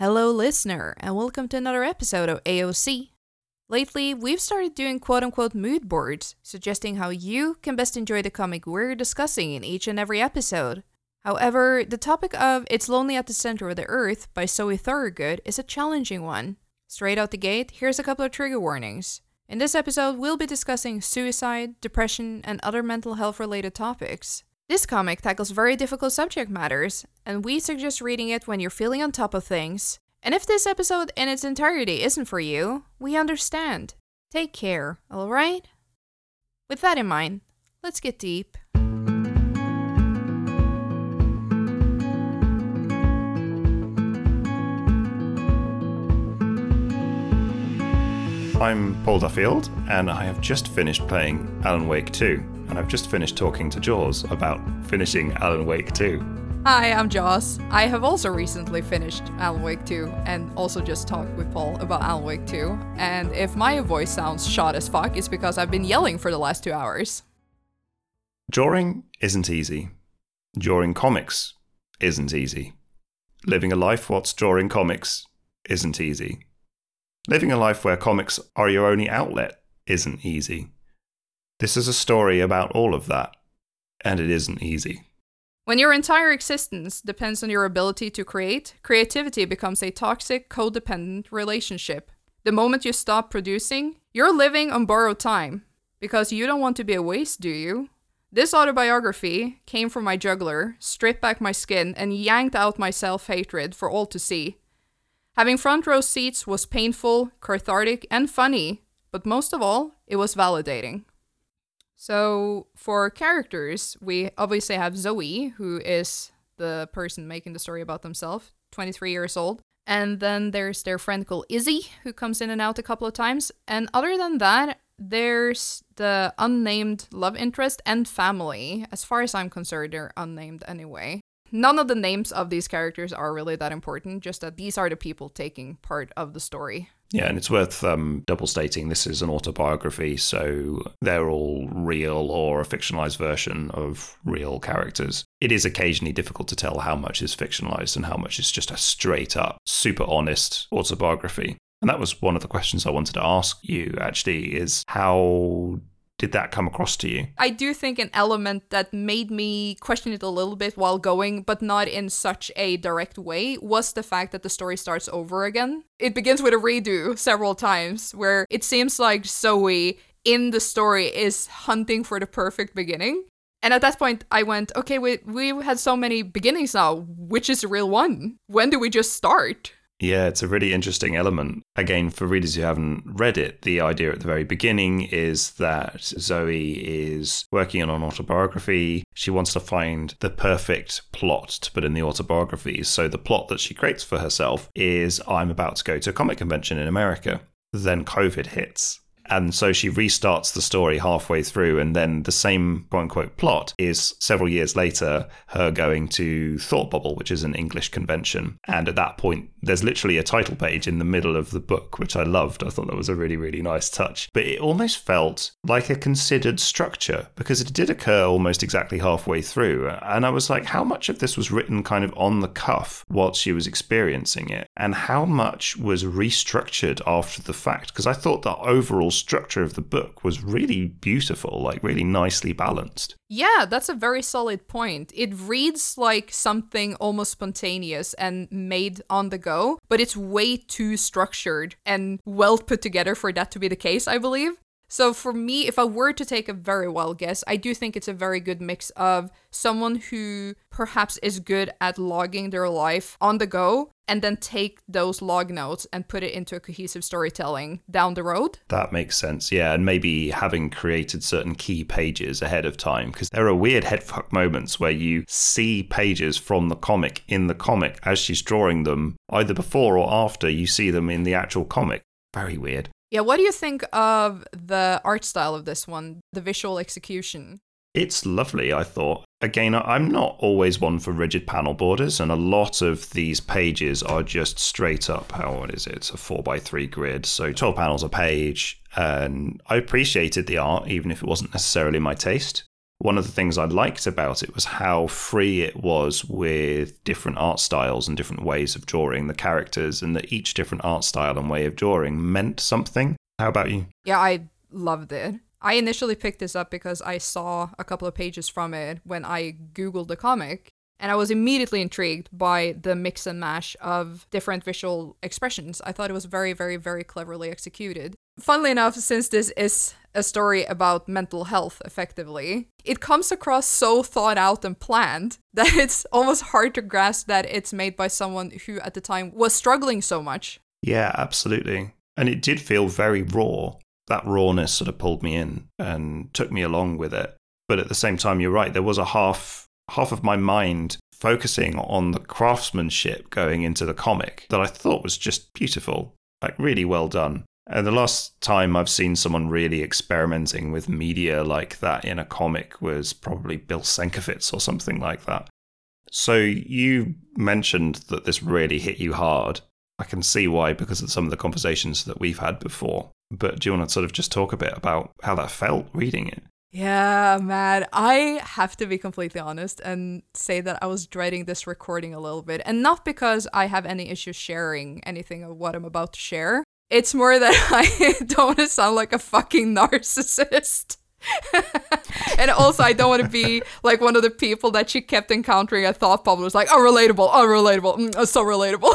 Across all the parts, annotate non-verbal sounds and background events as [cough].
Hello, listener, and welcome to another episode of AOC. Lately, we've started doing quote unquote mood boards, suggesting how you can best enjoy the comic we're discussing in each and every episode. However, the topic of It's Lonely at the Center of the Earth by Zoe Thorogood is a challenging one. Straight out the gate, here's a couple of trigger warnings. In this episode, we'll be discussing suicide, depression, and other mental health related topics. This comic tackles very difficult subject matters, and we suggest reading it when you're feeling on top of things. And if this episode in its entirety isn't for you, we understand. Take care, alright? With that in mind, let's get deep. I'm Paul Duffield, and I have just finished playing Alan Wake 2, and I've just finished talking to Jaws about finishing Alan Wake 2. Hi, I'm Jaws. I have also recently finished Alan Wake 2 and also just talked with Paul about Alan Wake 2. And if my voice sounds shot as fuck, it's because I've been yelling for the last two hours. Drawing isn't easy. Drawing comics isn't easy. Living a life whilst drawing comics isn't easy. Living a life where comics are your only outlet isn't easy. This is a story about all of that, and it isn't easy. When your entire existence depends on your ability to create, creativity becomes a toxic, codependent relationship. The moment you stop producing, you're living on borrowed time. Because you don't want to be a waste, do you? This autobiography came from my juggler, stripped back my skin, and yanked out my self hatred for all to see. Having front row seats was painful, cathartic, and funny, but most of all, it was validating. So, for characters, we obviously have Zoe, who is the person making the story about themselves, 23 years old. And then there's their friend called Izzy, who comes in and out a couple of times. And other than that, there's the unnamed love interest and family. As far as I'm concerned, they're unnamed anyway. None of the names of these characters are really that important, just that these are the people taking part of the story. Yeah, and it's worth um, double stating this is an autobiography, so they're all real or a fictionalized version of real characters. It is occasionally difficult to tell how much is fictionalized and how much is just a straight up, super honest autobiography. And that was one of the questions I wanted to ask you actually is how did that come across to you? I do think an element that made me question it a little bit while going, but not in such a direct way, was the fact that the story starts over again. It begins with a redo several times, where it seems like Zoe in the story is hunting for the perfect beginning. And at that point, I went, okay, we, we've had so many beginnings now. Which is the real one? When do we just start? Yeah, it's a really interesting element. Again, for readers who haven't read it, the idea at the very beginning is that Zoe is working on an autobiography. She wants to find the perfect plot to put in the autobiography. So the plot that she creates for herself is I'm about to go to a comic convention in America. Then COVID hits. And so she restarts the story halfway through, and then the same quote unquote plot is several years later her going to Thought Bubble, which is an English convention. And at that point, there's literally a title page in the middle of the book, which I loved. I thought that was a really, really nice touch. But it almost felt like a considered structure because it did occur almost exactly halfway through. And I was like, how much of this was written kind of on the cuff whilst she was experiencing it? And how much was restructured after the fact? Because I thought the overall structure of the book was really beautiful, like really nicely balanced. Yeah, that's a very solid point. It reads like something almost spontaneous and made on the go, but it's way too structured and well put together for that to be the case, I believe. So for me, if I were to take a very wild guess, I do think it's a very good mix of someone who perhaps is good at logging their life on the go and then take those log notes and put it into a cohesive storytelling down the road. That makes sense, yeah. And maybe having created certain key pages ahead of time, because there are weird headfuck moments where you see pages from the comic in the comic as she's drawing them, either before or after you see them in the actual comic. Very weird. Yeah, what do you think of the art style of this one, the visual execution? It's lovely, I thought. Again, I'm not always one for rigid panel borders, and a lot of these pages are just straight up. How what is it? It's a four by three grid, so 12 panels a page. And I appreciated the art, even if it wasn't necessarily my taste. One of the things I liked about it was how free it was with different art styles and different ways of drawing the characters, and that each different art style and way of drawing meant something. How about you? Yeah, I loved it. I initially picked this up because I saw a couple of pages from it when I Googled the comic, and I was immediately intrigued by the mix and mash of different visual expressions. I thought it was very, very, very cleverly executed. Funnily enough, since this is a story about mental health effectively, it comes across so thought out and planned [laughs] that it's almost hard to grasp that it's made by someone who at the time was struggling so much. Yeah, absolutely. And it did feel very raw. That rawness sort of pulled me in and took me along with it. But at the same time, you're right, there was a half half of my mind focusing on the craftsmanship going into the comic that I thought was just beautiful, like really well done. And the last time I've seen someone really experimenting with media like that in a comic was probably Bill Sienkiewicz or something like that. So you mentioned that this really hit you hard. I can see why because of some of the conversations that we've had before. But do you want to sort of just talk a bit about how that felt reading it? Yeah, man. I have to be completely honest and say that I was dreading this recording a little bit. And not because I have any issue sharing anything of what I'm about to share. It's more that [laughs] I don't want to sound like a fucking narcissist. [laughs] and also, I don't want to be like one of the people that she kept encountering at Thought Bubble was like, oh, relatable, oh, relatable, mm, so relatable.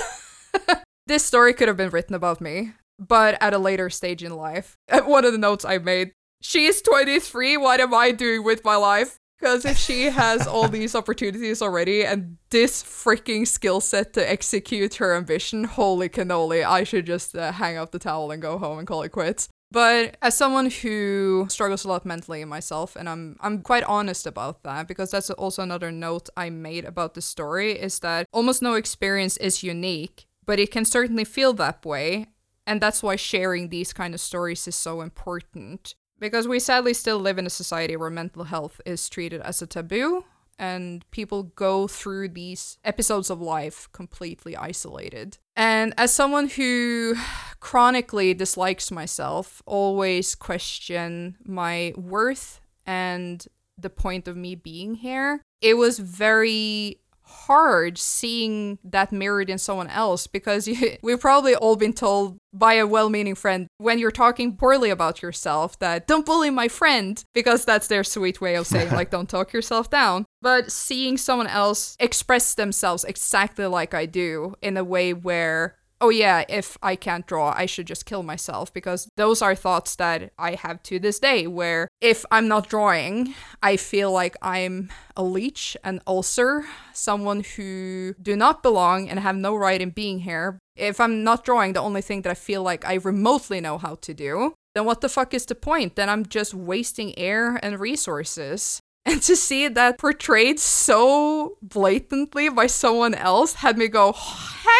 [laughs] this story could have been written about me, but at a later stage in life. One of the notes I made she's 23. What am I doing with my life? Because if she has all these opportunities already and this freaking skill set to execute her ambition, holy cannoli, I should just uh, hang up the towel and go home and call it quits. But as someone who struggles a lot mentally myself, and I'm I'm quite honest about that because that's also another note I made about the story is that almost no experience is unique, but it can certainly feel that way, and that's why sharing these kind of stories is so important. Because we sadly still live in a society where mental health is treated as a taboo, and people go through these episodes of life completely isolated. And as someone who chronically dislikes myself, always question my worth and the point of me being here, it was very hard seeing that mirrored in someone else because [laughs] you, we've probably all been told by a well meaning friend when you're talking poorly about yourself that don't bully my friend because that's their sweet way of saying, like, [laughs] don't talk yourself down. But seeing someone else express themselves exactly like I do in a way where oh yeah, if I can't draw, I should just kill myself because those are thoughts that I have to this day where if I'm not drawing, I feel like I'm a leech, an ulcer, someone who do not belong and have no right in being here. If I'm not drawing the only thing that I feel like I remotely know how to do, then what the fuck is the point? Then I'm just wasting air and resources. [laughs] And to see that portrayed so blatantly by someone else had me go,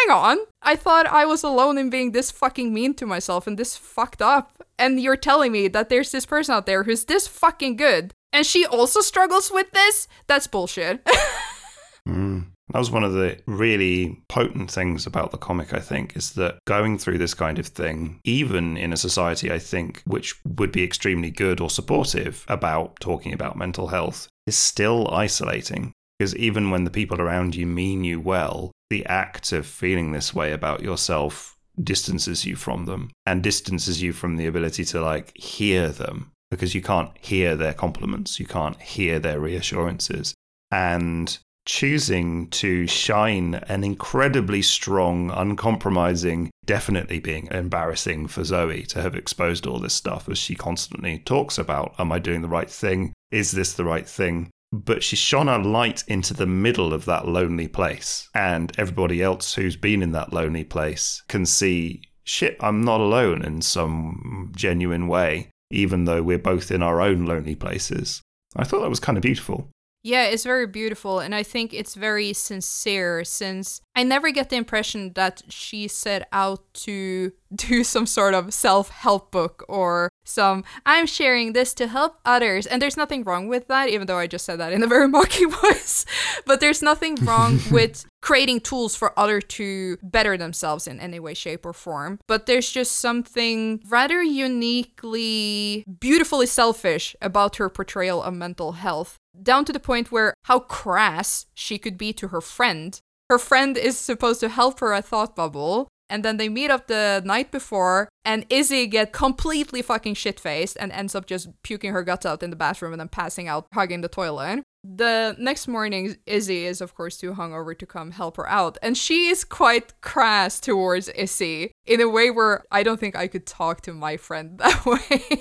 hang on. I thought I was alone in being this fucking mean to myself and this fucked up. And you're telling me that there's this person out there who's this fucking good. And she also struggles with this? That's bullshit. [laughs] mm. That was one of the really potent things about the comic, I think, is that going through this kind of thing, even in a society, I think, which would be extremely good or supportive about talking about mental health, is still isolating. Because even when the people around you mean you well, the act of feeling this way about yourself distances you from them and distances you from the ability to like hear them because you can't hear their compliments, you can't hear their reassurances. And choosing to shine an incredibly strong, uncompromising, definitely being embarrassing for Zoe to have exposed all this stuff as she constantly talks about Am I doing the right thing? Is this the right thing? But she shone a light into the middle of that lonely place. And everybody else who's been in that lonely place can see shit, I'm not alone in some genuine way, even though we're both in our own lonely places. I thought that was kind of beautiful. Yeah, it's very beautiful, and I think it's very sincere since I never get the impression that she set out to [laughs] do some sort of self help book or some, I'm sharing this to help others. And there's nothing wrong with that, even though I just said that in a very [laughs] mocking voice. but there's nothing wrong [laughs] with creating tools for others to better themselves in any way, shape, or form. But there's just something rather uniquely, beautifully selfish about her portrayal of mental health down to the point where how crass she could be to her friend. Her friend is supposed to help her a Thought Bubble, and then they meet up the night before, and Izzy get completely fucking shit faced and ends up just puking her guts out in the bathroom and then passing out, hugging the toilet. The next morning, Izzy is, of course, too hungover to come help her out. And she is quite crass towards Izzy in a way where I don't think I could talk to my friend [laughs] that way.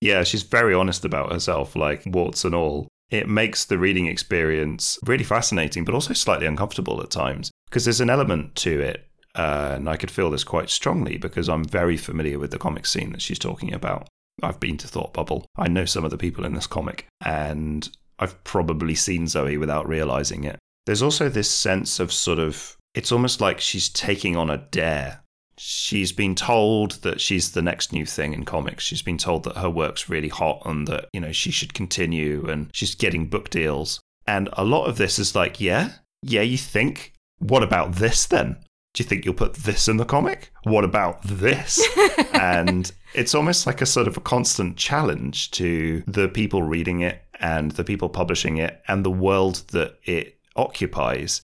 yeah, she's very honest about herself, like warts and all it makes the reading experience really fascinating, but also slightly uncomfortable at times because there's an element to it. Uh, and I could feel this quite strongly because I'm very familiar with the comic scene that she's talking about. I've been to Thought Bubble. I know some of the people in this comic, and I've probably seen Zoe without realizing it. There's also this sense of sort of, it's almost like she's taking on a dare she's been told that she's the next new thing in comics. She's been told that her work's really hot and that, you know, she should continue and she's getting book deals. And a lot of this is like, yeah, yeah, you think? What about this then? Do you think you'll put this in the comic? What about this? [laughs] and it's almost like a sort of a constant challenge to the people reading it and the people publishing it and the world that it occupies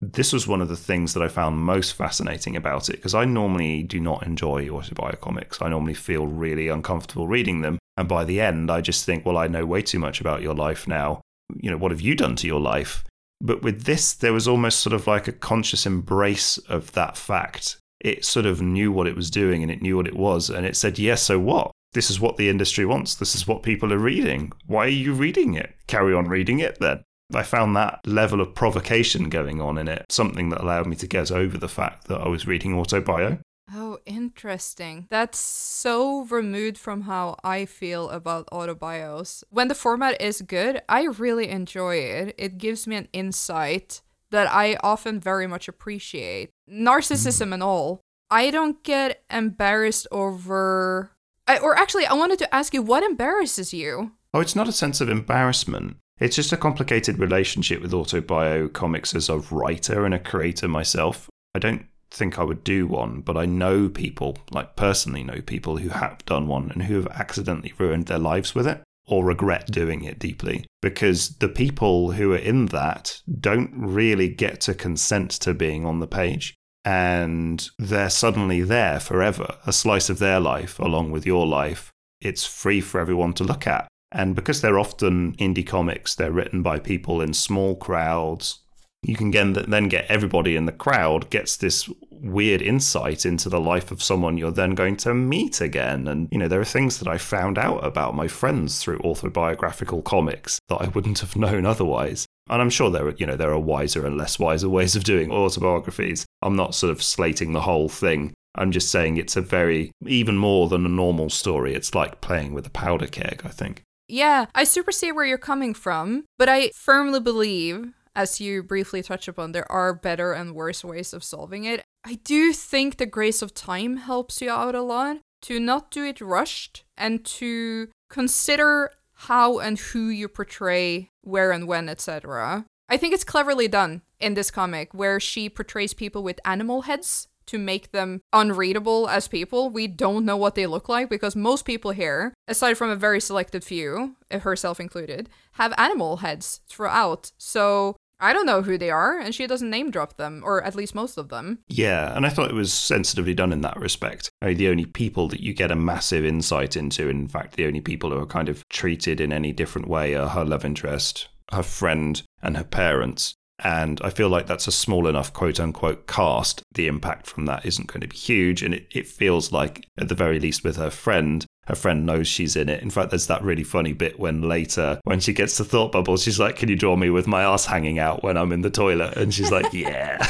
this was one of the things that I found most fascinating about it because I normally do not enjoy autobiocomics. I normally feel really uncomfortable reading them. And by the end, I just think, well, I know way too much about your life now. You know, what have you done to your life? But with this, there was almost sort of like a conscious embrace of that fact. It sort of knew what it was doing and it knew what it was. And it said, yes, yeah, so what? This is what the industry wants. This is what people are reading. Why are you reading it? Carry on reading it then. I found that level of provocation going on in it something that allowed me to get over the fact that I was reading autobio. Oh, interesting. That's so removed from how I feel about autobios. When the format is good, I really enjoy it. It gives me an insight that I often very much appreciate. Narcissism mm. and all. I don't get embarrassed over. I, or actually, I wanted to ask you what embarrasses you? Oh, it's not a sense of embarrassment. It's just a complicated relationship with autobio comics as a writer and a creator myself. I don't think I would do one, but I know people, like personally know people who have done one and who have accidentally ruined their lives with it or regret doing it deeply because the people who are in that don't really get to consent to being on the page and they're suddenly there forever, a slice of their life along with your life. It's free for everyone to look at. And because they're often indie comics, they're written by people in small crowds. You can then get everybody in the crowd gets this weird insight into the life of someone you're then going to meet again. And, you know, there are things that I found out about my friends through autobiographical comics that I wouldn't have known otherwise. And I'm sure there are, you know, there are wiser and less wiser ways of doing autobiographies. I'm not sort of slating the whole thing. I'm just saying it's a very, even more than a normal story. It's like playing with a powder keg, I think. Yeah, I super see where you're coming from, but I firmly believe, as you briefly touch upon, there are better and worse ways of solving it. I do think the grace of time helps you out a lot to not do it rushed and to consider how and who you portray, where and when, etc. I think it's cleverly done in this comic where she portrays people with animal heads to make them unreadable as people. We don't know what they look like because most people here, aside from a very selected few, eh, herself included, have animal heads throughout. So I don't know who they are, and she doesn't name drop them, or at least most of them. Yeah, and I thought it was sensitively done in that respect. I mean, the only people that you get a massive insight into, in fact, the only people who are kind of treated in any different way are her love interest, her friend, and her parents. And I feel like that's a small enough quote unquote cast. The impact from that isn't going to be huge. And it, it feels like, at the very least, with her friend, her friend knows she's in it. In fact, there's that really funny bit when later, when she gets to Thought Bubble, she's like, Can you draw me with my ass hanging out when I'm in the toilet? And she's like, [laughs] Yeah.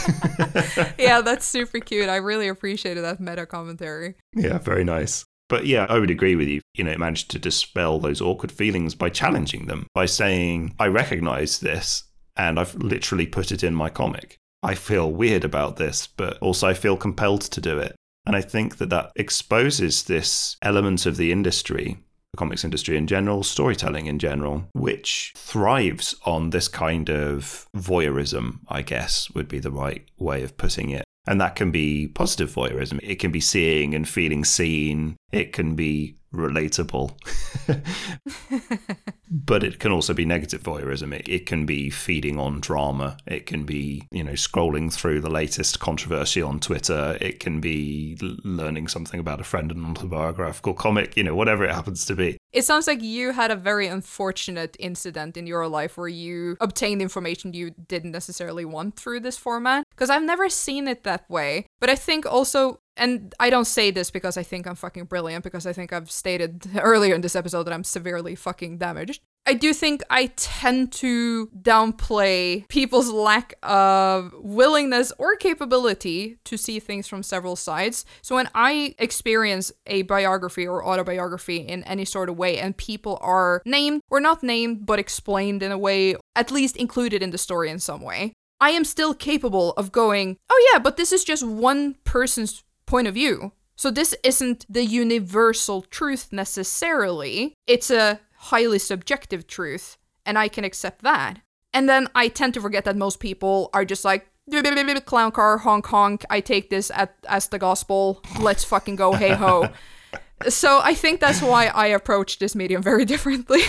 [laughs] yeah, that's super cute. I really appreciated that meta commentary. Yeah, very nice. But yeah, I would agree with you. You know, it managed to dispel those awkward feelings by challenging them, by saying, I recognize this and I've literally put it in my comic. I feel weird about this, but also I feel compelled to do it. And I think that that exposes this element of the industry, the comics industry in general, storytelling in general, which thrives on this kind of voyeurism, I guess would be the right way of putting it. And that can be positive voyeurism. It can be seeing and feeling seen. It can be relatable. but it can also be negative voyeurism. It, it can be feeding on drama. It can be, you know, scrolling through the latest controversy on Twitter. It can be learning something about a friend in an autobiographical comic, you know, whatever it happens to be. It sounds like you had a very unfortunate incident in your life where you obtained information you didn't necessarily want through this format. Because I've never seen it that way. But I think also and I don't say this because I think I'm fucking brilliant, because I think I've stated [laughs] earlier in this episode that I'm severely fucking damaged. I do think I tend to downplay people's lack of willingness or capability to see things from several sides. So when I experience a biography or autobiography in any sort of way and people are named or not named but explained in a way, at least included in the story in some way, I am still capable of going, oh yeah, but this is just one person's point of view. So this isn't the universal truth necessarily. It's a highly subjective truth, and I can accept that. And then I tend to forget that most people are just like, [laughs] clown car, honk honk, I take this at, as the gospel, let's fucking go, hey ho. [laughs] so I think that's why I approach this medium very [laughs] differently.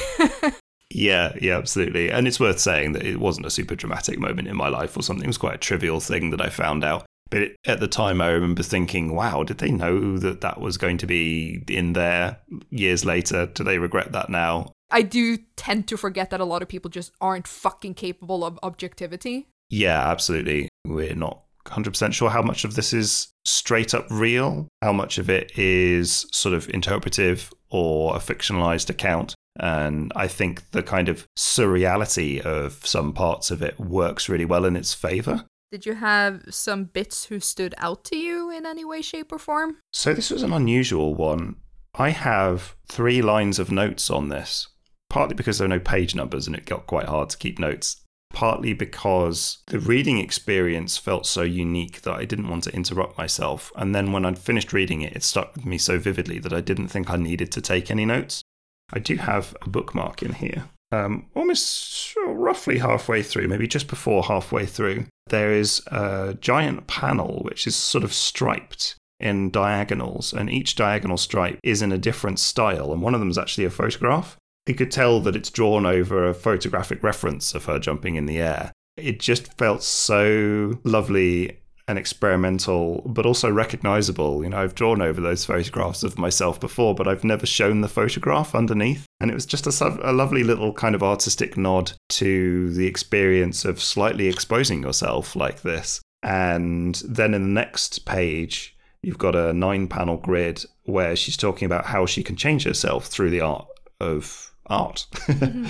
Yeah, yeah, absolutely. And it's worth saying that it wasn't a super dramatic moment in my life or something. It was quite a trivial thing that I found out. But it, at the time, I remember thinking, wow, did they know that that was going to be in there years later? Do they regret that now? I do tend to forget that a lot of people just aren't fucking capable of objectivity. Yeah, absolutely. We're not 100% sure how much of this is straight up real, how much of it is sort of interpretive or a fictionalized account. And I think the kind of surreality of some parts of it works really well in its favor. Did you have some bits who stood out to you in any way, shape, or form? So, this was an unusual one. I have three lines of notes on this, partly because there are no page numbers and it got quite hard to keep notes, partly because the reading experience felt so unique that I didn't want to interrupt myself. And then when I'd finished reading it, it stuck with me so vividly that I didn't think I needed to take any notes. I do have a bookmark in here um, almost roughly halfway through, maybe just before halfway through, there is a giant panel which is sort of striped in diagonals, and each diagonal stripe is in a different style, and one of them is actually a photograph. You could tell that it's drawn over a photographic reference of her jumping in the air. It just felt so lovely and experimental, but also recognizable. You know, I've drawn over those photographs of myself before, but I've never shown the photograph underneath. And it was just a, a lovely little kind of artistic nod to the experience of slightly exposing yourself like this. And then in the next page, you've got a nine panel grid where she's talking about how she can change herself through the art of art. [laughs] Mm-hmm.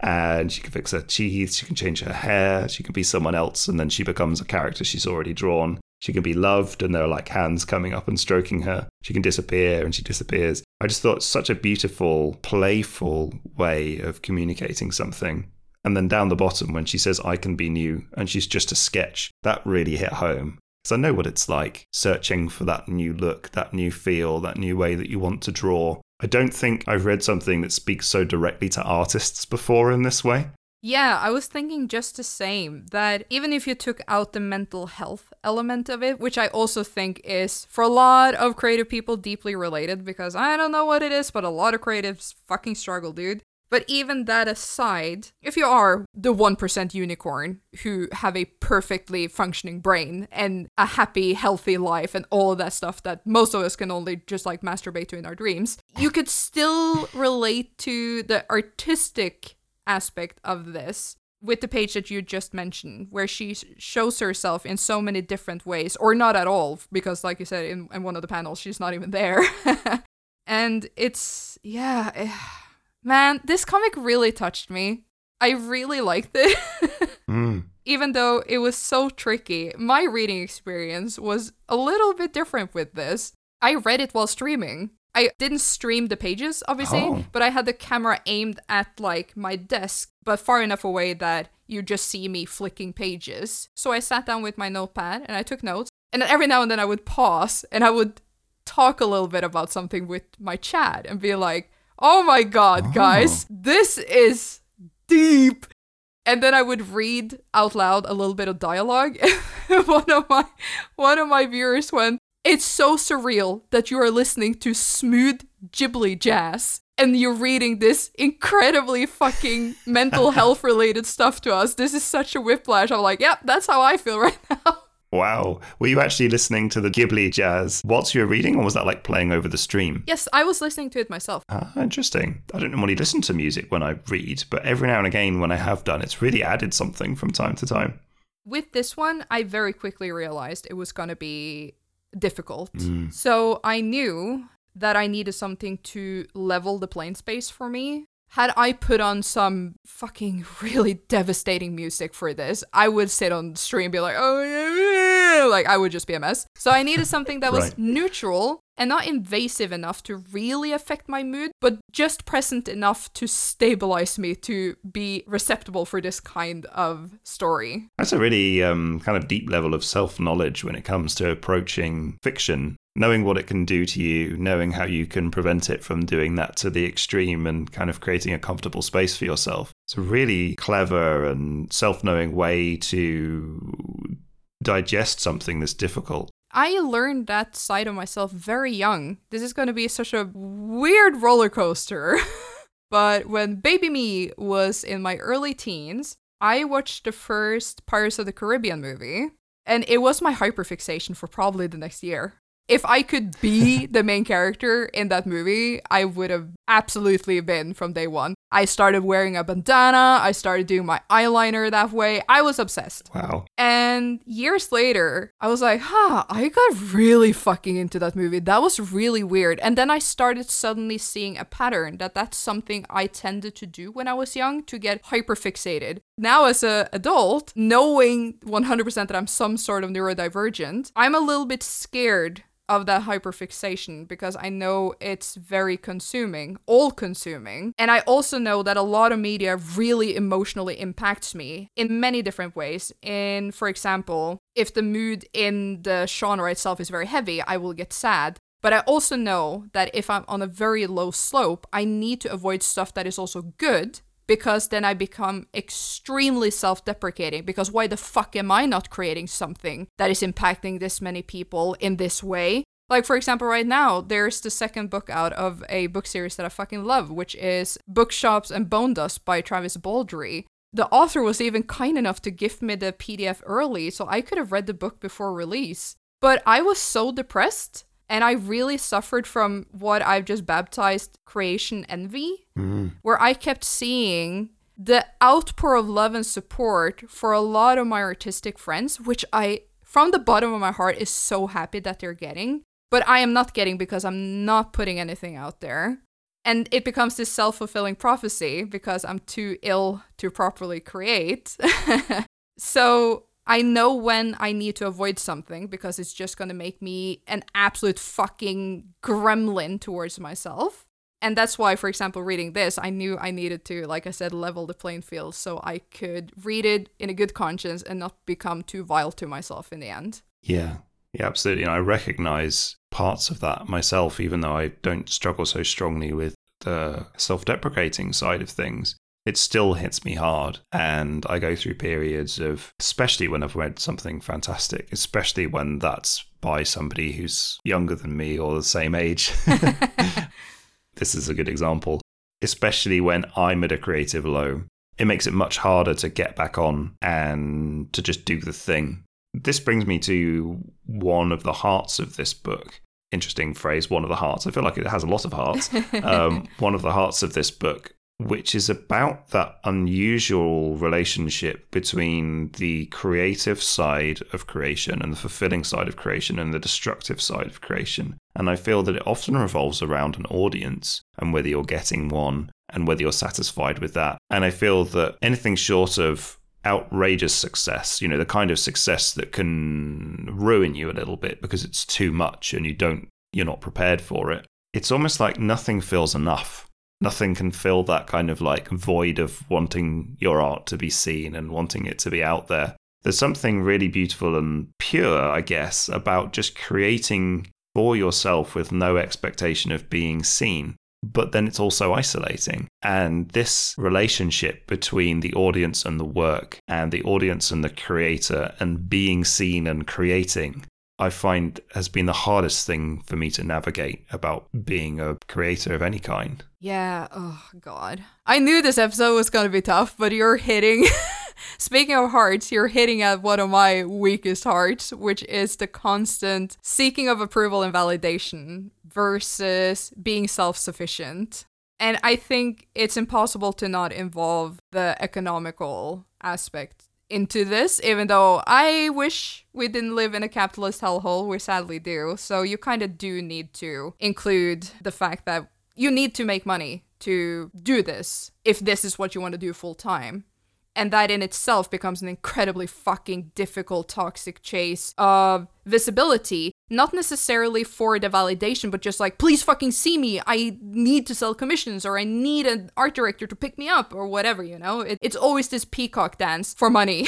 And she can fix her teeth, she can change her hair, she can be someone else, and then she becomes a character she's already drawn. She can be loved, and there are like hands coming up and stroking her. She can disappear, and she disappears. I just thought such a beautiful, playful way of communicating something. And then down the bottom, when she says, I can be new, and she's just a sketch, that really hit home. Because I know what it's like searching for that new look, that new feel, that new way that you want to draw. I don't think I've read something that speaks so directly to artists before in this way. Yeah, I was thinking just the same that even if you took out the mental health element of it, which I also think is for a lot of creative people deeply related because I don't know what it is, but a lot of creatives fucking struggle, dude. But even that aside, if you are the 1% unicorn who have a perfectly functioning brain and a happy, healthy life and all of that stuff that most of us can only just like masturbate to in our dreams, you could still relate to the artistic aspect of this with the page that you just mentioned, where she shows herself in so many different ways, or not at all, because, like you said, in, in one of the panels, she's not even there. [laughs] and it's, yeah. Eh, Man, this comic really touched me. I really liked it. [laughs] mm. Even though it was so tricky, my reading experience was a little bit different with this. I read it while streaming. I didn't stream the pages, obviously, Oh. but I had the camera aimed at like my desk, but far enough away that you just see me flicking pages. So I sat down with my notepad and I took notes. And every now and then I would pause and I would talk a little bit about something with my chat and be like, oh my god, oh. guys, this is deep. And then I would read out loud a little bit of dialogue. [laughs] one of my one of my viewers went, It's so surreal that you are listening to smooth Ghibli jazz and you're reading this incredibly fucking mental [laughs] health related stuff to us. This is such a whiplash. I'm like, yep, that's how I feel right [laughs] now. Wow. Were you actually listening to the Ghibli jazz whilst you were reading, or was that like playing over the stream? Yes, I was listening to it myself. Ah, interesting. I don't normally listen to music when I read, but every now and again when I have done, it's really added something from time to time. With this one, I very quickly realized it was going to be difficult. So I knew that I needed something to level the plane space for me. Had I put on some fucking really devastating music for this, I would sit on the stream and be like, oh, yeah, like I would just be a mess. So I needed something that was Right. neutral and not invasive enough to really affect my mood, but just present enough to stabilize me to be receptible for this kind of story. That's a really um, kind of deep level of self knowledge when it comes to approaching fiction. Knowing what it can do to you, knowing how you can prevent it from doing that to the extreme and kind of creating a comfortable space for yourself. It's a really clever and self knowing way to digest something that's difficult. I learned that side of myself very young. This is going to be such a weird roller coaster. [laughs] but when baby me was in my early teens, I watched the first Pirates of the Caribbean movie, and it was my hyperfixation for probably the next year. If I could be [laughs] the main character in that movie, I would have absolutely been from day one. I started wearing a bandana, I started doing my eyeliner that way. I was obsessed. Wow. And years later, I was like, huh, I got really fucking into that movie. That was really weird. And then I started suddenly seeing a pattern that that's something I tended to do when I was young to get hyperfixated. Now, as an adult, knowing 100% that I'm some sort of neurodivergent, I'm a little bit scared of that hyperfixation because I know it's very consuming, all consuming. And I also know that a lot of media really emotionally impacts me in many different ways. In, for example, if the mood in the genre itself is very heavy, I will get sad. But I also know that if I'm on a very low slope, I need to avoid stuff that is also good because then I become extremely self deprecating. Because why the fuck am I not creating something that is impacting this many people in this way? Like, for example, right now, there's the second book out of a book series that I fucking love, which is Bookshops and Bone Dust by Travis Baldree. The author was even kind enough to give me the PDF early, so I could have read the book before release. But I was so depressed, and I really suffered from what I've just baptized creation envy mm-hmm. where I kept seeing the outpour of love and support for a lot of my artistic friends, which I, from the bottom of my heart, is so happy that they're getting. But I am not getting because I'm not putting anything out there. And it becomes this self fulfilling prophecy because I'm too ill to properly create. [laughs] so I know when I need to avoid something because it's just going to make me an absolute fucking gremlin towards myself. And that's why, for example, reading this, I knew I needed to, like I said, level the playing field so I could read it in a good conscience and not become too vile to myself in the end. Yeah. Yeah, absolutely. And I recognize parts of that myself, even though I don't struggle so strongly with the self deprecating side of things. It still hits me hard. And I go through periods of, especially when I've read something fantastic, especially when that's by somebody who's younger than me or the same age. [laughs] [laughs] this is a good example. Especially when I'm at a creative low, it makes it much harder to get back on and to just do the thing. This brings me to one of the hearts of this book. Interesting phrase, one of the hearts. I feel like it has a lot of hearts. [laughs] um, one of the hearts of this book, which is about that unusual relationship between the creative side of creation and the fulfilling side of creation and the destructive side of creation. And I feel that it often revolves around an audience and whether you're getting one and whether you're satisfied with that. And I feel that anything short of outrageous success, you know, the kind of success that can ruin you a little bit because it's too much and you don't you're not prepared for it. it's almost like nothing feels enough. Nothing can fill that kind of like void of wanting your art to be seen and wanting it to be out there. There's something really beautiful and pure, I guess, about just creating for yourself with no expectation of being seen. But then it's also isolating. And this relationship between the audience and the work, and the audience and the creator, and being seen and creating, I find has been the hardest thing for me to navigate about being a creator of any kind. Yeah, oh god. I knew this episode was going to be tough, but you're hitting [laughs] Speaking of hearts, you're hitting at one of my weakest hearts, which is the constant seeking of approval and validation versus being self-sufficient. And I think it's impossible to not involve the economical aspect into this, even though I wish we didn't live in a capitalist hellhole. We sadly do. So you kind of do need to include the fact that you need to make money to do this if this is what you want to do full time. And that in itself becomes an incredibly fucking difficult toxic chase of visibility, not necessarily for the validation, but just like, please fucking see me. I need to sell commissions or I need an art director to pick me up or whatever, you know? It, it's always this peacock dance for money.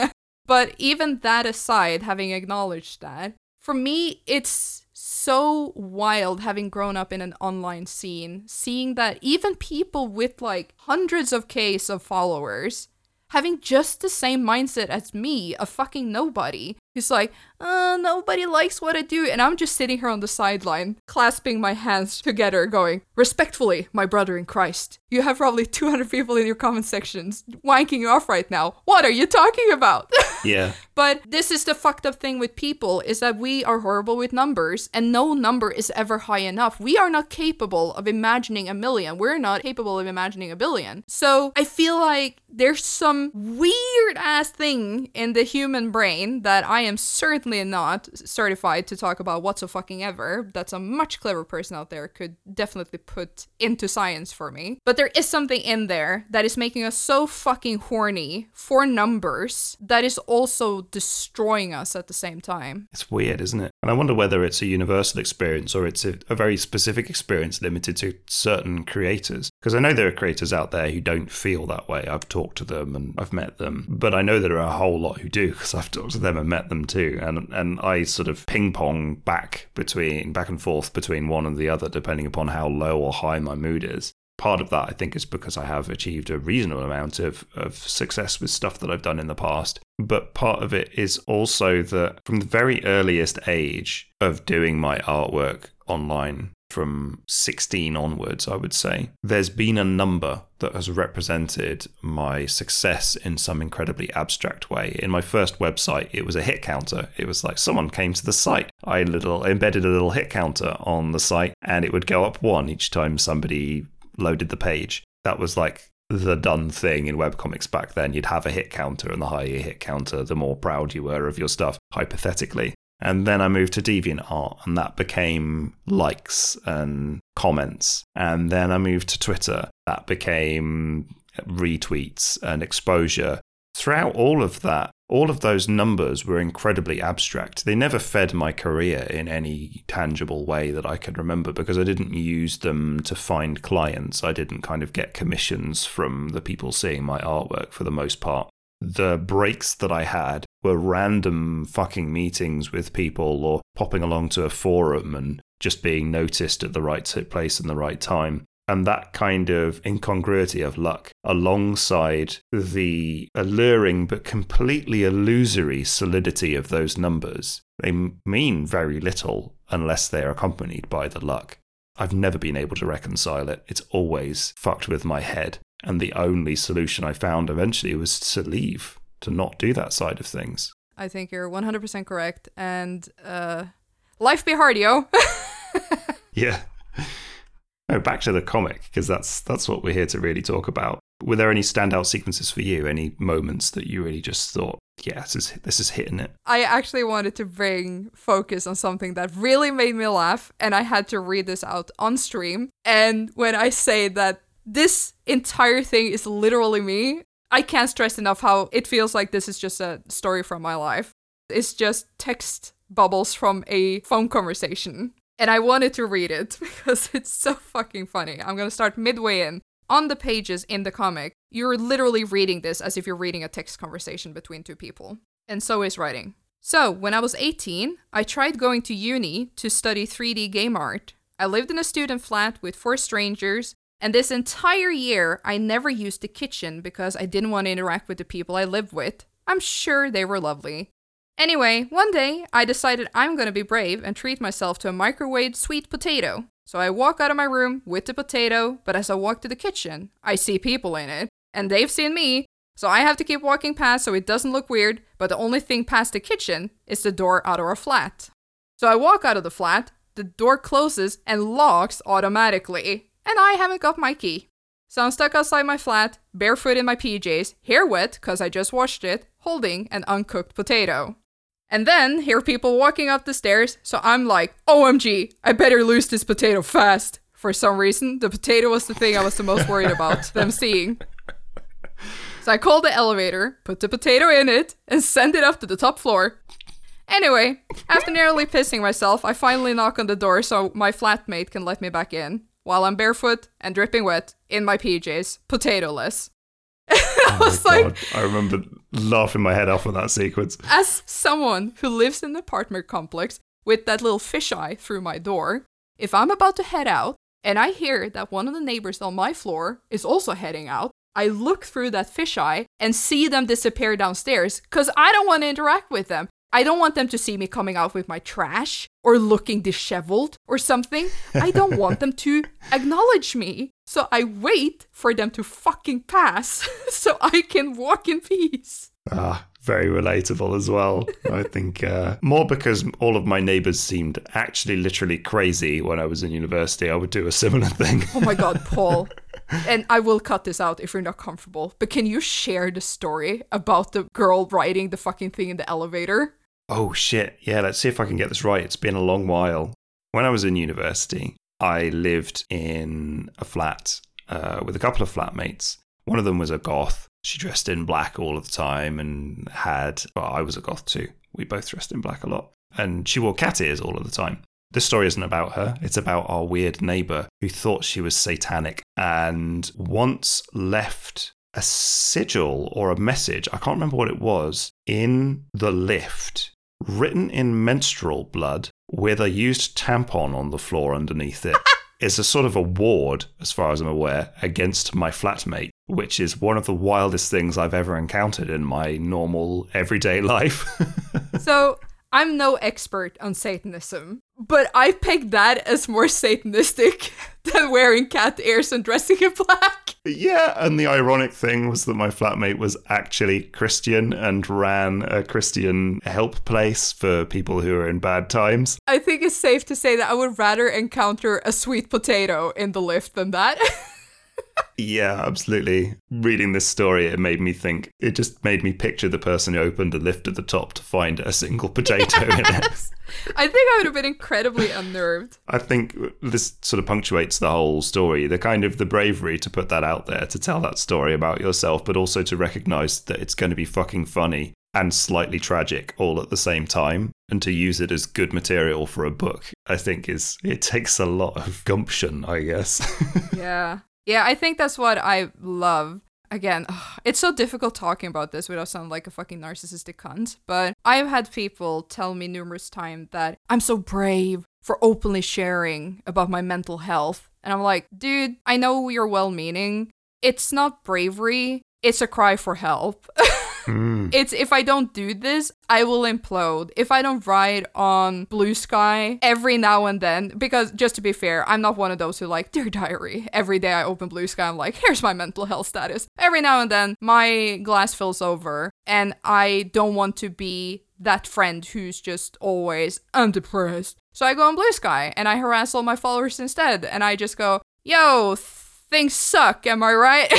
[laughs] but even that aside, having acknowledged that, for me, it's so wild having grown up in an online scene, seeing that even people with like hundreds of Ks of followers having just the same mindset as me, a fucking nobody. He's like, uh, nobody likes what I do. And I'm just sitting here on the sideline, clasping my hands together, going, respectfully, my brother in Christ. You have probably 200 people in your comment sections wanking you off right now. What are you talking about? [laughs] Yeah. but this is the fucked up thing with people is that we are horrible with numbers and no number is ever high enough. We are not capable of imagining a million. We're not capable of imagining a billion. So I feel like there's some weird ass thing in the human brain that I am certainly not certified to talk about what's a fucking ever. That's a much clever person out there could definitely put into science for me. But there is something in there that is making us so fucking horny for numbers that is also destroying us at the same time. It's weird, isn't it? And I wonder whether it's a universal experience or it's a, a very specific experience limited to certain creators. Because I know there are creators out there who don't feel that way. I've talked to them and I've met them. But I know there are a whole lot who do because I've talked to them and met them too. And and I sort of ping pong back between back and forth between one and the other depending upon how low or high my mood is part of that I think is because I have achieved a reasonable amount of, of success with stuff that I've done in the past. But part of it is also that from the very earliest age of doing my artwork online, from 16 onwards, I would say, there's been a number that has represented my success in some incredibly abstract way. In my first website, it was a hit counter. It was like someone came to the site. I little embedded a little hit counter on the site and it would go up one each time somebody loaded the page. That was like the done thing in webcomics back then. You'd have a hit counter, and the higher your hit counter, the more proud you were of your stuff, hypothetically. And then I moved to DeviantArt, and that became likes and comments. And then I moved to Twitter, that became retweets and exposure. Throughout all of that, all of those numbers were incredibly abstract. They never fed my career in any tangible way that I can remember because I didn't use them to find clients. I didn't kind of get commissions from the people seeing my artwork for the most part. The breaks that I had were random fucking meetings with people or popping along to a forum and just being noticed at the right place and the right time and that kind of incongruity of luck alongside the alluring but completely illusory solidity of those numbers, they mean very little unless they are accompanied by the luck. I've never been able to reconcile it. It's always fucked with my head. And the only solution I found eventually was to leave, to not do that side of things. I think you're 100% correct. And uh, life be hard, yo. [laughs] yeah. No, back to the comic because that's that's what we're here to really talk about. Were there any standout sequences for you? Any moments that you really just thought, yeah, this is this is hitting it? I actually wanted to bring focus on something that really made me laugh, and I had to read this out on stream. And when I say that this entire thing is literally me, I can't stress enough how it feels like this is just a story from my life. It's just text bubbles from a phone conversation And I wanted to read it [laughs] because it's so fucking funny. I'm gonna start midway in. On the pages in the comic, you're literally reading this as if you're reading a text conversation between two people. And so is writing. So, when I was 18, I tried going to uni to study 3D game art. I lived in a student flat with four strangers, and this entire year I never used the kitchen because I didn't want to interact with the people I lived with. I'm sure they were lovely. Anyway, one day I decided I'm gonna be brave and treat myself to a microwaved sweet potato. So I walk out of my room with the potato, but as I walk to the kitchen, I see people in it, and they've seen me, so I have to keep walking past so it doesn't look weird, but the only thing past the kitchen is the door out of our flat. So I walk out of the flat, the door closes and locks automatically, and I haven't got my key. So I'm stuck outside my flat, barefoot in my PJs, hair wet because I just washed it, holding an uncooked potato. And then hear people walking up the stairs, so I'm like, OMG, I better lose this potato fast. For some reason, the potato was the thing I was the most worried about [laughs] them seeing. So I called the elevator, put the potato in it, and send it up to the top floor. Anyway, after nearly pissing myself, I finally knock on the door so my flatmate can let me back in, while I'm barefoot and dripping wet in my PJs, potatoless. [laughs] I Oh was my like, God. I remember laughing my head off at that sequence. as someone who lives in an apartment complex with that little fisheye through my door, if I'm about to head out and I hear that one of the neighbors on my floor is also heading out, I look through that fisheye and see them disappear downstairs because I don't want to interact with them. I don't want them to see me coming out with my trash or looking disheveled or something. I don't [laughs] want them to acknowledge me. So I wait for them to fucking pass [laughs] so I can walk in peace. Ah, very relatable as well. I think uh, more because all of my neighbors seemed actually literally crazy when I was in university. I would do a similar thing. Oh my god, [laughs] Paul. And I will cut this out if you're not comfortable. But can you share the story about the girl writing the fucking thing in the elevator? Oh shit. Yeah, let's see if I can get this right. It's been a long while. When I was in university, I lived in a flat uh, with a couple of flatmates. One of them was a goth. She dressed in black all of the time and had, well, I was a goth too. We both dressed in black a lot. And she wore cat ears all of the time. This story isn't about her, it's about our weird neighbor who thought she was satanic and once left a sigil or a message, I can't remember what it was, in the lift, written in menstrual blood with a used tampon on the floor underneath it. [laughs] Is a sort of a ward, as far as I'm aware, against my flatmate, which is one of the wildest things I've ever encountered in my normal everyday life. [laughs] So, I'm no expert on Satanism, but I picked that as more Satanistic [laughs] than wearing cat ears and dressing in black. Yeah, and the ironic thing was that my flatmate was actually Christian and ran a Christian help place for people who are in bad times. I think it's safe to say that I would rather encounter a sweet potato in the lift than that. [laughs] Yeah, absolutely. Reading this story, it made me think, it just made me picture the person who opened a lift at the top to find a single potato in it. I think I would have been incredibly unnerved. I think this sort of punctuates the whole story. The kind of the bravery to put that out there, to tell that story about yourself, but also to recognize that it's going to be fucking funny and slightly tragic all at the same time and to use it as good material for a book i think is it takes a lot of gumption i guess [laughs] Yeah. Yeah, I think that's what I love. Again, ugh, [sighs] it's so difficult talking about this without sounding like a fucking narcissistic cunt. But I've had people tell me numerous times that I'm so brave for openly sharing about my mental health. And I'm like, dude, I know you're well meaning. It's not bravery, it's a cry for help. [laughs] Hmm. It's if I don't do this, I will implode. If I don't ride on Blue Sky every now and then, because just to be fair, I'm not one of those who like dear [laughs] diary. Every day I open Blue Sky, I'm like, here's my mental health status. Every now and then, my glass fills over, and I don't want to be that friend who's just always I'm depressed. So I go on Blue Sky and I harass all my followers instead, and I just go, yo. Things suck, am I right?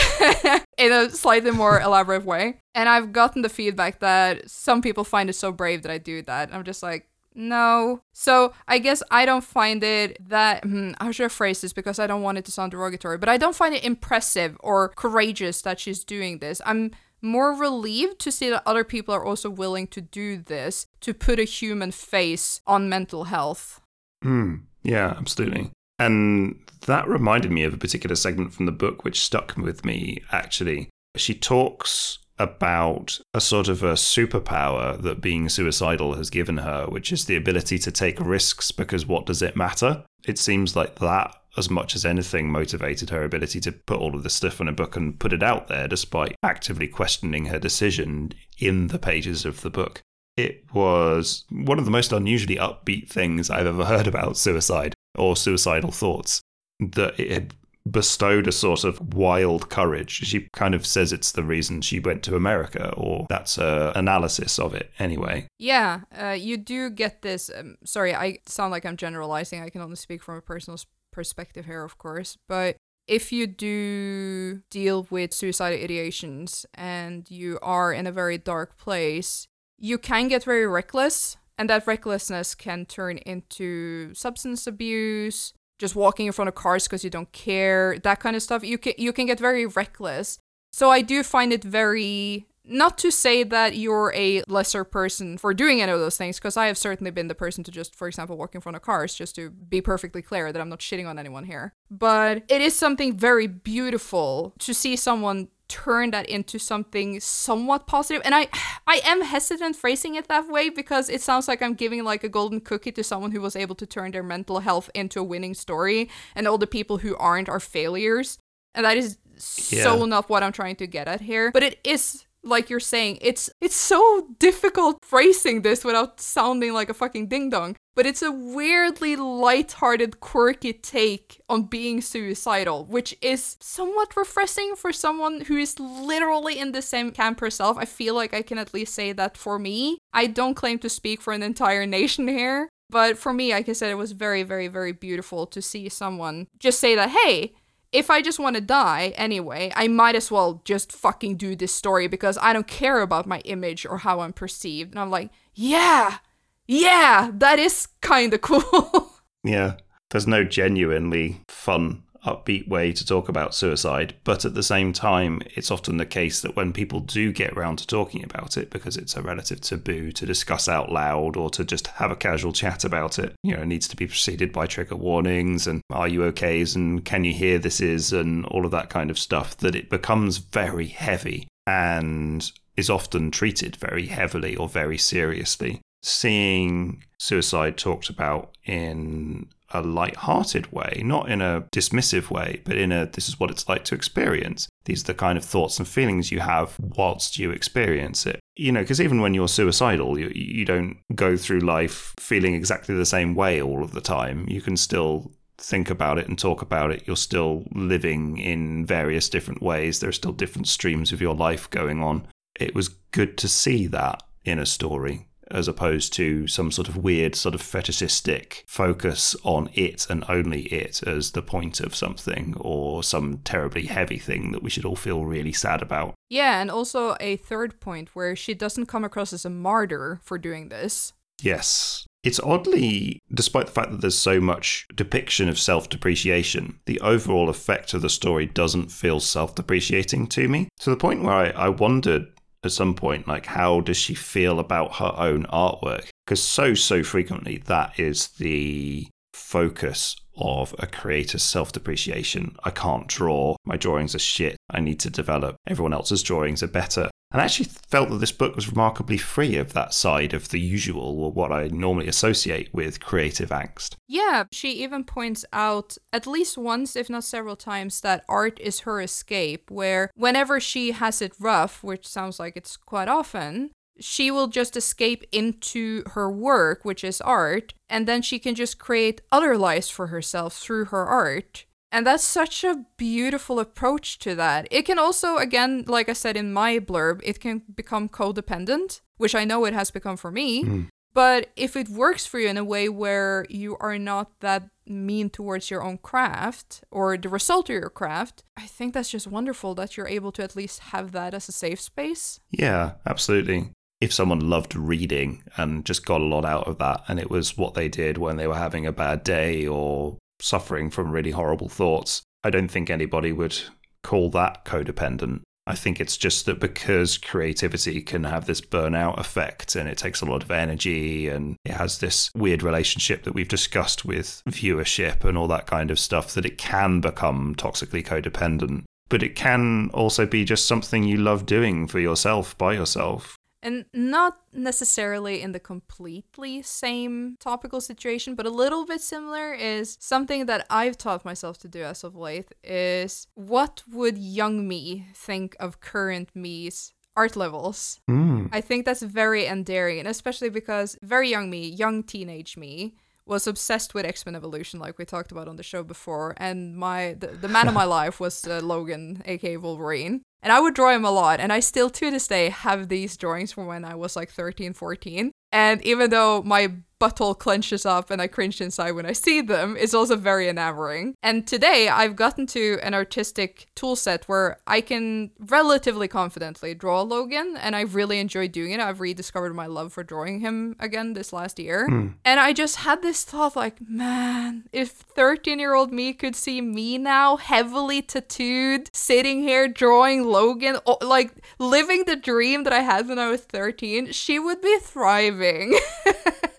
[laughs] In a slightly more elaborate way. And I've gotten the feedback that some people find it so brave that I do that. I'm just like, no. So I guess I don't find it that. Hmm, how should I phrase this? Because I don't want it to sound derogatory, but I don't find it impressive or courageous that she's doing this. I'm more relieved to see that other people are also willing to do this to put a human face on mental health. Hmm. Yeah, absolutely. And that reminded me of a particular segment from the book which stuck with me, actually. She talks about a sort of a superpower that being suicidal has given her, which is the ability to take risks because what does it matter? It seems like that, as much as anything, motivated her ability to put all of this stuff in a book and put it out there, despite actively questioning her decision in the pages of the book. It was one of the most unusually upbeat things I've ever heard about suicide or suicidal thoughts. That it had bestowed a sort of wild courage. She kind of says it's the reason she went to America, or that's her analysis of it anyway. Yeah, uh, you do get this. Um, sorry, I sound like I'm generalizing. I can only speak from a personal perspective here, of course. But if you do deal with suicidal ideations and you are in a very dark place, you can get very reckless. And that recklessness can turn into substance abuse, just walking in front of cars because you don't care, that kind of stuff. You can you can get very reckless. So I do find it very not to say that you're a lesser person for doing any of those things, because I have certainly been the person to just, for example, walk in front of cars, just to be perfectly clear that I'm not shitting on anyone here. But it is something very beautiful to see someone turn that into something somewhat positive. And i i am hesitant phrasing it that way because it sounds like i'm giving like a golden cookie to someone who was able to turn their mental health into a winning story and all the people who aren't are failures. And that is yeah. so not what i'm trying to get at here. But it is like you're saying, it's it's so difficult phrasing this without sounding like a fucking ding dong. But it's a weirdly light-hearted, quirky take on being suicidal, which is somewhat refreshing for someone who is literally in the same camp herself. I feel like I can at least say that for me. I don't claim to speak for an entire [laughs] nation here, but for me, like I said, it was very, very, very beautiful to see someone just say that, hey, if I just want to die anyway, I might as well just fucking do this story because I don't care about my image or how I'm perceived. And I'm like, yeah, yeah, that is kind of [laughs] cool. yeah, there's no genuinely fun upbeat way to talk about suicide, but at the same time, it's often the case that when people do get around to talking about it, because it's a relative taboo to discuss out loud or to just have a casual chat about it, you know, it needs to be preceded by trigger warnings and are you okays and can you hear this is and all of that kind of stuff, that it becomes very heavy and is often treated very heavily or very seriously. Seeing suicide talked about in a light-hearted way, not in a dismissive way, but in a this is what it's like to experience. These are the kind of thoughts and feelings you have whilst you experience it. You know, because even when you're suicidal, you, you don't go through life feeling exactly the same way all of the time. You can still think about it and talk about it. You're still living in various different ways. There are still different streams of your life going on. It was good to see that in a story as opposed to some sort of weird, sort of fetishistic focus on it and only it as the point of something or some terribly heavy thing that we should all feel really sad about. Yeah, and also a third point where she doesn't come across as a martyr for doing this. Yes. It's oddly, despite the fact that there's so much depiction of self depreciation, the overall effect of the story doesn't feel self depreciating to me. To the point where I, I wondered at some point like how does she feel about her own artwork? Because so so frequently that is the focus of a creator's self-depreciation. I can't draw. My drawings are shit. I need to develop. Everyone else's drawings are better and I actually felt that this book was remarkably free of that side of the usual or what I normally associate with creative angst. Yeah, she even points out at least once, if not several times, that art is her escape, where whenever she has it rough, which sounds like it's quite often, she will just escape into her work, which is art, and then she can just create other lives for herself through her art. And that's such a beautiful approach to that. It can also, again, like I said in my blurb, it can become codependent, which I know it has become for me. Mm. But if it works for you in a way where you are not that mean towards your own craft or the result of your craft, I think that's just wonderful that you're able to at least have that as a safe space. Yeah, absolutely. If someone loved reading and just got a lot out of that, and it was what they did when they were having a bad day or suffering from really horrible thoughts, I don't think anybody would call that codependent. I think it's just that because creativity can have this burnout effect and it takes a lot of energy and it has this weird relationship that we've discussed with viewership and all that kind of stuff, that it can become toxically codependent. But it can also be just something you love doing for yourself by yourself. And not necessarily in the completely same topical situation, but a little bit similar is something that I've taught myself to do as of late is what would young me think of current me's art levels? Mm. I think that's very endearing, especially because very young me, young teenage me, was obsessed with X Men Evolution, like we talked about on the show before, and my the, the man of my [laughs] life was uh, Logan, aka Wolverine. And I would draw him a lot, and I still to this day have these drawings from when I was like 13, 14. And even though my butthole clenches up and I cringe inside when I see them, it's also very enamoring. And today I've gotten to an artistic tool set where I can relatively confidently draw Logan, and I really enjoy doing it. I've rediscovered my love for drawing him again this last year. Hmm. And I just had this thought like, man, if 13 year old me could see me now, heavily tattooed, sitting here drawing Logan, like living the dream that I had when I was 13, she would be thriving. [laughs]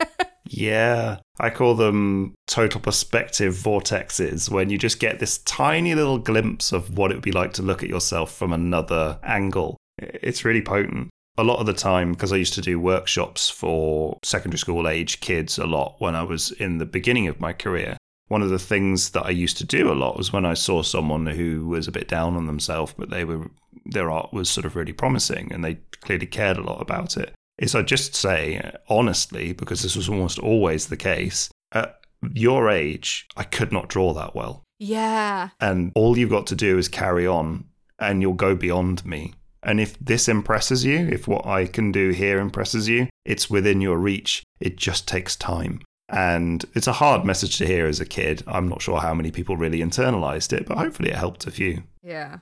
Yeah, I call them total perspective vortexes when you just get this tiny little glimpse of what it would be like to look at yourself from another angle. It's really potent. A lot of the time, because I used to do workshops for secondary school age kids a lot when I was in the beginning of my career. One of the things that I used to do a lot was when I saw someone who was a bit down on themselves, but they were their art was sort of really promising and they clearly cared a lot about it is I just say honestly, because this was almost always the case, at your age, I could not draw that well. yeah. And all you've got to do is carry on and you'll go beyond me. And if this impresses you, if what I can do here impresses you, it's within your reach. It just takes time. And it's a hard message to hear as a kid. I'm not sure how many people really internalized it, but hopefully it helped a few. Yeah.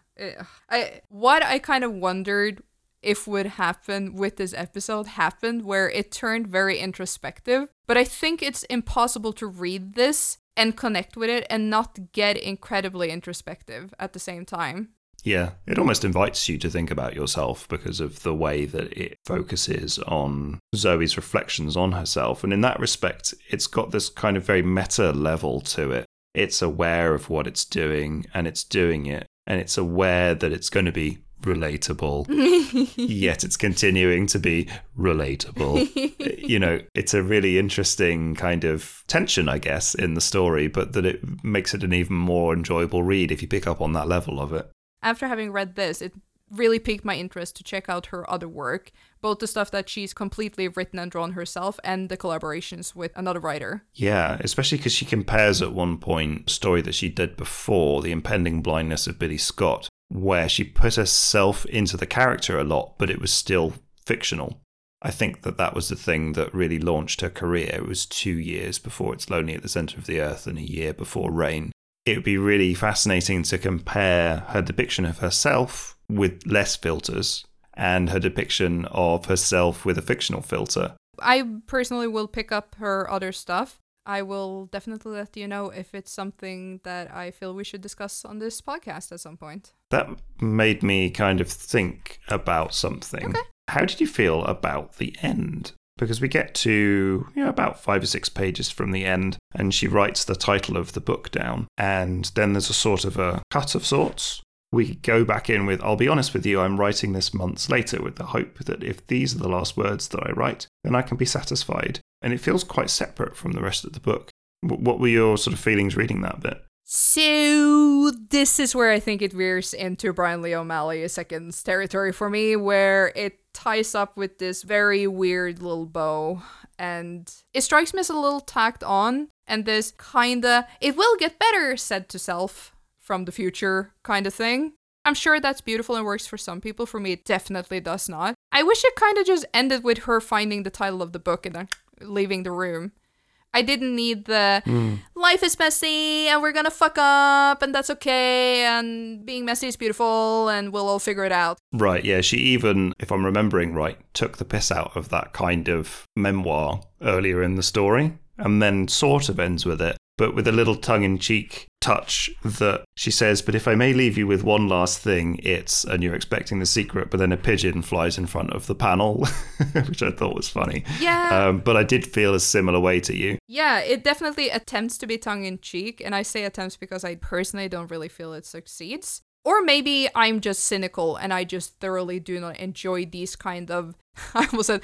I what I kind of wondered if would happen with this episode happened where it turned very introspective, but I think it's impossible to read this and connect with it and not get incredibly introspective at the same time. Yeah, it almost invites you to think about yourself because of the way that it focuses on Zoe's reflections on herself. And in that respect, it's got this kind of very meta level to it. It's aware of what it's doing and it's doing it, and it's aware that it's going to be relatable, [laughs] yet it's continuing to be relatable. [laughs] you know, it's a really interesting kind of tension, I guess, in the story, but that it makes it an even more enjoyable read if you pick up on that level of it. After having read this, it really piqued my interest to check out her other work, both the stuff that she's completely written and drawn herself and the collaborations with another writer. Yeah, especially because she compares at one point a story that she did before, The Impending Blindness of Billy Scott, where she put herself into the character a lot, but it was still fictional. I think that that was the thing that really launched her career. It was two years before It's Lonely at the Center of the Earth and a year before Rain. It would be really fascinating to compare her depiction of herself with less filters and her depiction of herself with a fictional filter. I personally will pick up her other stuff. I will definitely let you know if it's something that I feel we should discuss on this podcast at some point. That made me kind of think about something. Okay. How did you feel about the end? Because we get to you know, about five or six pages from the end, and she writes the title of the book down, and then there's a sort of a cut of sorts. We go back in with, I'll be honest with you, I'm writing this months later with the hope that if these are the last words that I write, then I can be satisfied. And it feels quite separate from the rest of the book. What were your sort of feelings reading that bit? So this is where I think it veers into Brian Lee O'Malley second's territory for me, where it ties up with this very weird little bow, and it strikes me as a little tacked on, and this kinda "it will get better" said to self from the future kind of thing. I'm sure that's beautiful and works for some people. For me, it definitely does not. I wish it kind of just ended with her finding the title of the book and then leaving the room. I didn't need the mm. life is messy and we're gonna fuck up and that's okay and being messy is beautiful and we'll all figure it out. Right, yeah. She even, if I'm remembering right, took the piss out of that kind of memoir earlier in the story and then sort of ends with it. But with a little tongue in cheek touch that she says, But if I may leave you with one last thing, it's, and you're expecting the secret, but then a pigeon flies in front of the panel, [laughs] which I thought was funny. Yeah. Um, but I did feel a similar way to you. Yeah, it definitely attempts to be tongue in cheek, and I say attempts because I personally don't really feel it succeeds. Or maybe I'm just cynical and I just thoroughly do not enjoy these kind of [laughs] I almost said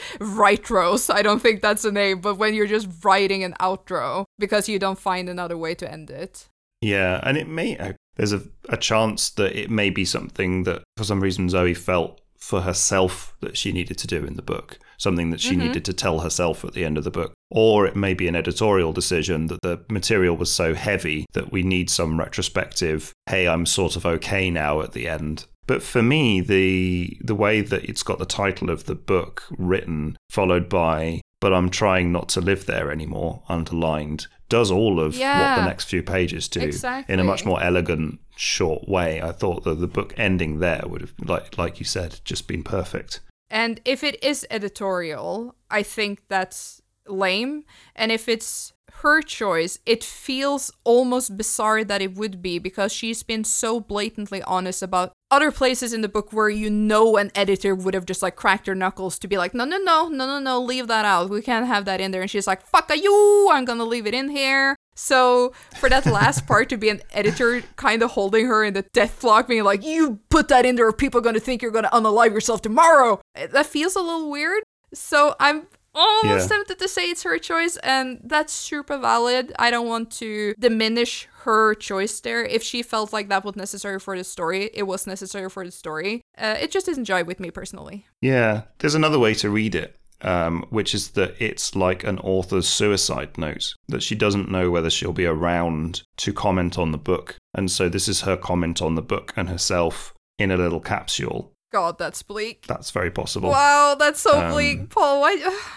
rows. I don't think that's a name, but when you're just writing an outro because you don't find another way to end it. Yeah, and it may uh, there's a, a chance that it may be something that for some reason Zoe felt for herself that she needed to do in the book, something that she mm-hmm. needed to tell herself at the end of the book. Or it may be an editorial decision that the material was so heavy that we need some retrospective, hey, I'm sort of okay now at the end. But for me, the the way that it's got the title of the book written, followed by but I'm trying not to live there anymore, underlined, does all of yeah, what the next few pages do exactly. in a much more elegant, short way. I thought that the book ending there would have, like like you said, just been perfect. And if it is editorial, I think that's lame. And if it's her choice, it feels almost bizarre that it would be because she's been so blatantly honest about other places in the book where you know an editor would have just like cracked their knuckles to be like, no, no, no, no, no, no, leave that out. We can't have that in there. And she's like, fuck you, I'm gonna leave it in here. So for that last part to be an editor kind of holding her in the death lock, being like, you put that in there, people are gonna think you're gonna unalive yourself tomorrow. That feels a little weird. So I'm almost yeah. tempted to say it's her choice, and that's super valid. I don't want to diminish her choice there. If she felt like that was necessary for the story, it was necessary for the story. Uh, it just isn't jive with me personally. Yeah, there's another way to read it. Um, which is that it's like an author's suicide note, that she doesn't know whether she'll be around to comment on the book. And so this is her comment on the book and herself in a little capsule. God, that's bleak. That's very possible. Wow, that's so um, bleak, Paul. Why? [sighs]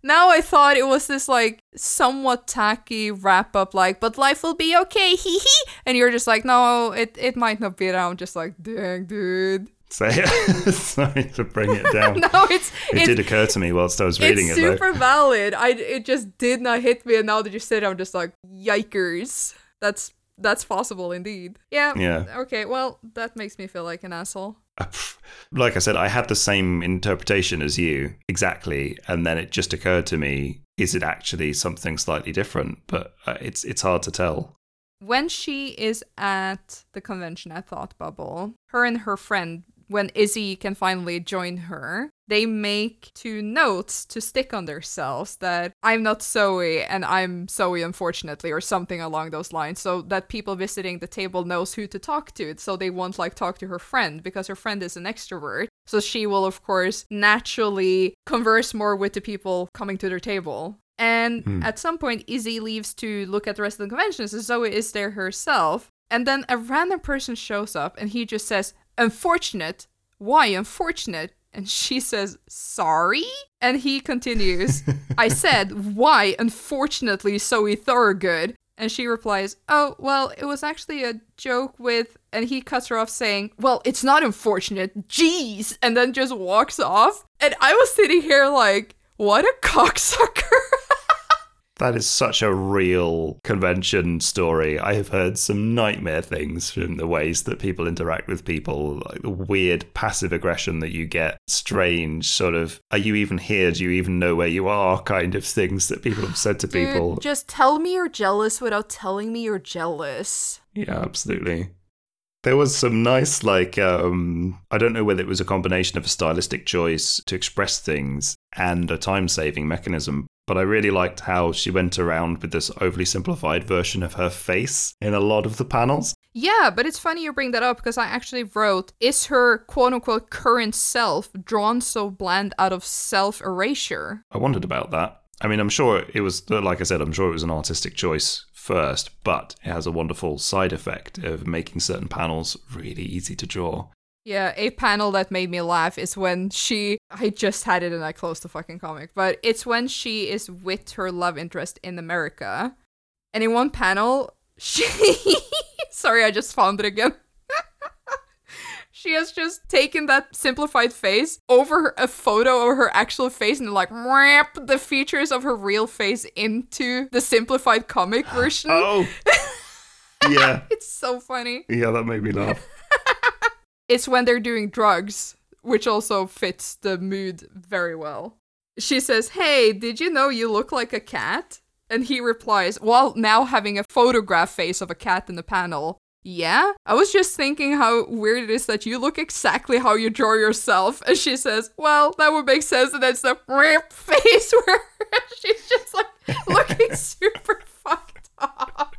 Now I thought it was this like somewhat tacky wrap up, like, but life will be okay, [laughs] hee hee. And you're just like, no, it, it might not be. And I'm just like, dang, dude. Say it. [laughs] Sorry to bring it down. [laughs] no, it's it did occur to me whilst I was reading it's it. It's super valid. I it just did not hit me, and now that you said, it, I'm just like, yikers. That's that's possible indeed. Yeah. Yeah. Okay. Well, that makes me feel like an asshole. Like I said, I had the same interpretation as you exactly, and then it just occurred to me: is it actually something slightly different? But uh, it's it's hard to tell. When she is at the convention at Thought Bubble, her and her friend when Izzy can finally join her, they make two notes to stick on themselves that I'm not Zoe and I'm Zoe unfortunately or something along those lines so that people visiting the table knows who to talk to so they won't like talk to her friend because her friend is an extrovert. So she will of course naturally converse more with the people coming to their table. And hmm. at some point Izzy leaves to look at the rest of the convention so Zoe is there herself. And then a random person shows up and he just says unfortunate. Why unfortunate? And she says, sorry? And he continues, I [laughs] said, why unfortunately Zoe Thorogood? And she replies, oh, well, it was actually a joke with. And he cuts her off saying, well, it's not unfortunate. Jeez. And then just walks off. And I was sitting here like, what a cocksucker. [laughs] That is such a real convention story. I have heard some nightmare things from the ways that people interact with people, like the weird passive aggression that you get, strange sort of, are you even here? Do you even know where you are? kind of things that people have said to Dude, people. Just tell me you're jealous without telling me you're jealous. Yeah, absolutely. There was some nice, like, um, I don't know whether it was a combination of a stylistic choice to express things and a time saving mechanism, but I really liked how she went around with this overly simplified version of her face in a lot of the panels. Yeah, but it's funny you bring that up because I actually wrote, is her quote unquote current self drawn so bland out of self erasure? I wondered about that. I mean, I'm sure it was, uh, like I said, I'm sure it was an artistic choice first, but it has a wonderful side effect of making certain panels really easy to draw. Yeah, a panel that made me laugh is when she. I just had it and I closed the fucking comic, but it's when she is with her love interest in America. And in one panel, she. [laughs] Sorry, I just found it again. [laughs] She has just taken that simplified face over a photo of her actual face and like wrap the features of her real face into the simplified comic [gasps] version. Oh. [laughs] yeah. It's so funny. Yeah, that made me laugh. It's when they're doing drugs, which also fits the mood very well. She says, Hey, did you know you look like a cat? And he replies, while now having a photograph face of a cat in the panel, Yeah, I was just thinking how weird it is that you look exactly how you draw yourself. And she says, Well, that would make sense. And it's the rip [laughs] face where [laughs] she's just like [laughs] looking super fucked up.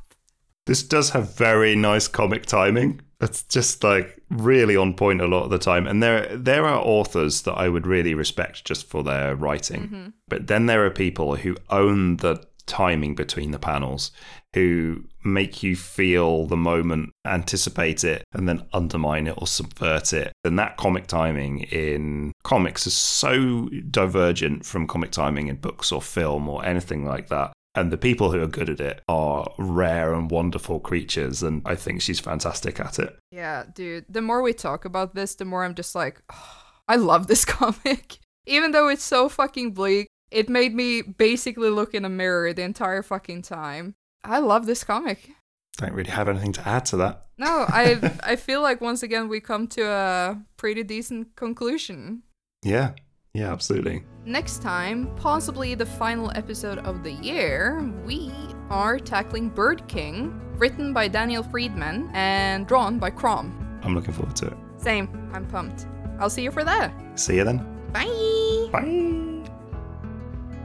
This does have very nice comic timing. It's just like really on point a lot of the time. And there there are authors that I would really respect just for their writing. Mm-hmm. But then there are people who own the timing between the panels, who make you feel the moment, anticipate it, and then undermine it or subvert it. And that comic timing in comics is so divergent from comic timing in books or film or anything like that. And the people who are good at it are rare and wonderful creatures. And I think she's fantastic at it. Yeah, dude. The more we talk about this, the more I'm just like, [sighs] I love this [laughs] comic. Even though it's so fucking bleak, it made me basically look in a mirror the entire fucking time. I love this comic. Don't really have anything to add to that. No, I [laughs] I feel like once again we come to a pretty decent conclusion. Yeah. Yeah, absolutely. Next time, possibly the final episode of the year, we are tackling Bird King, written by Daniel Freedman and drawn by Crom. I'm looking forward to it. Same, I'm pumped. I'll see you for that. See you then. Bye! Bye.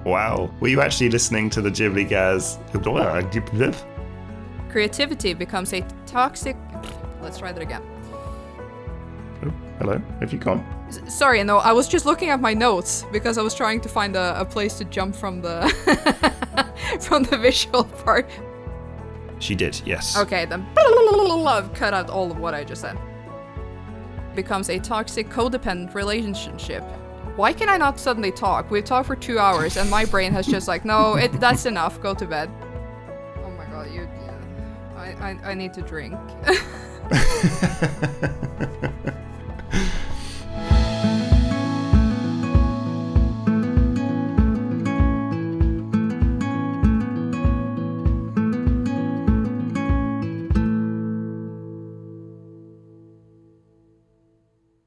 Wow. Were you actually listening to the Ghibli Gaz? Creativity becomes a toxic. Let's try that again. Hello. Have you gone? Sorry, no, I was just looking at my notes because I was trying to find a, a place to jump from the [laughs] from the visual part. She did, yes. Okay, then I've cut out all of what I just said. Becomes a toxic codependent relationship. Why can I not suddenly talk? We've talked for two hours and my brain has just like, no, it that's enough. Go to bed. Oh my god, you. I I, I need to drink. [laughs] [laughs]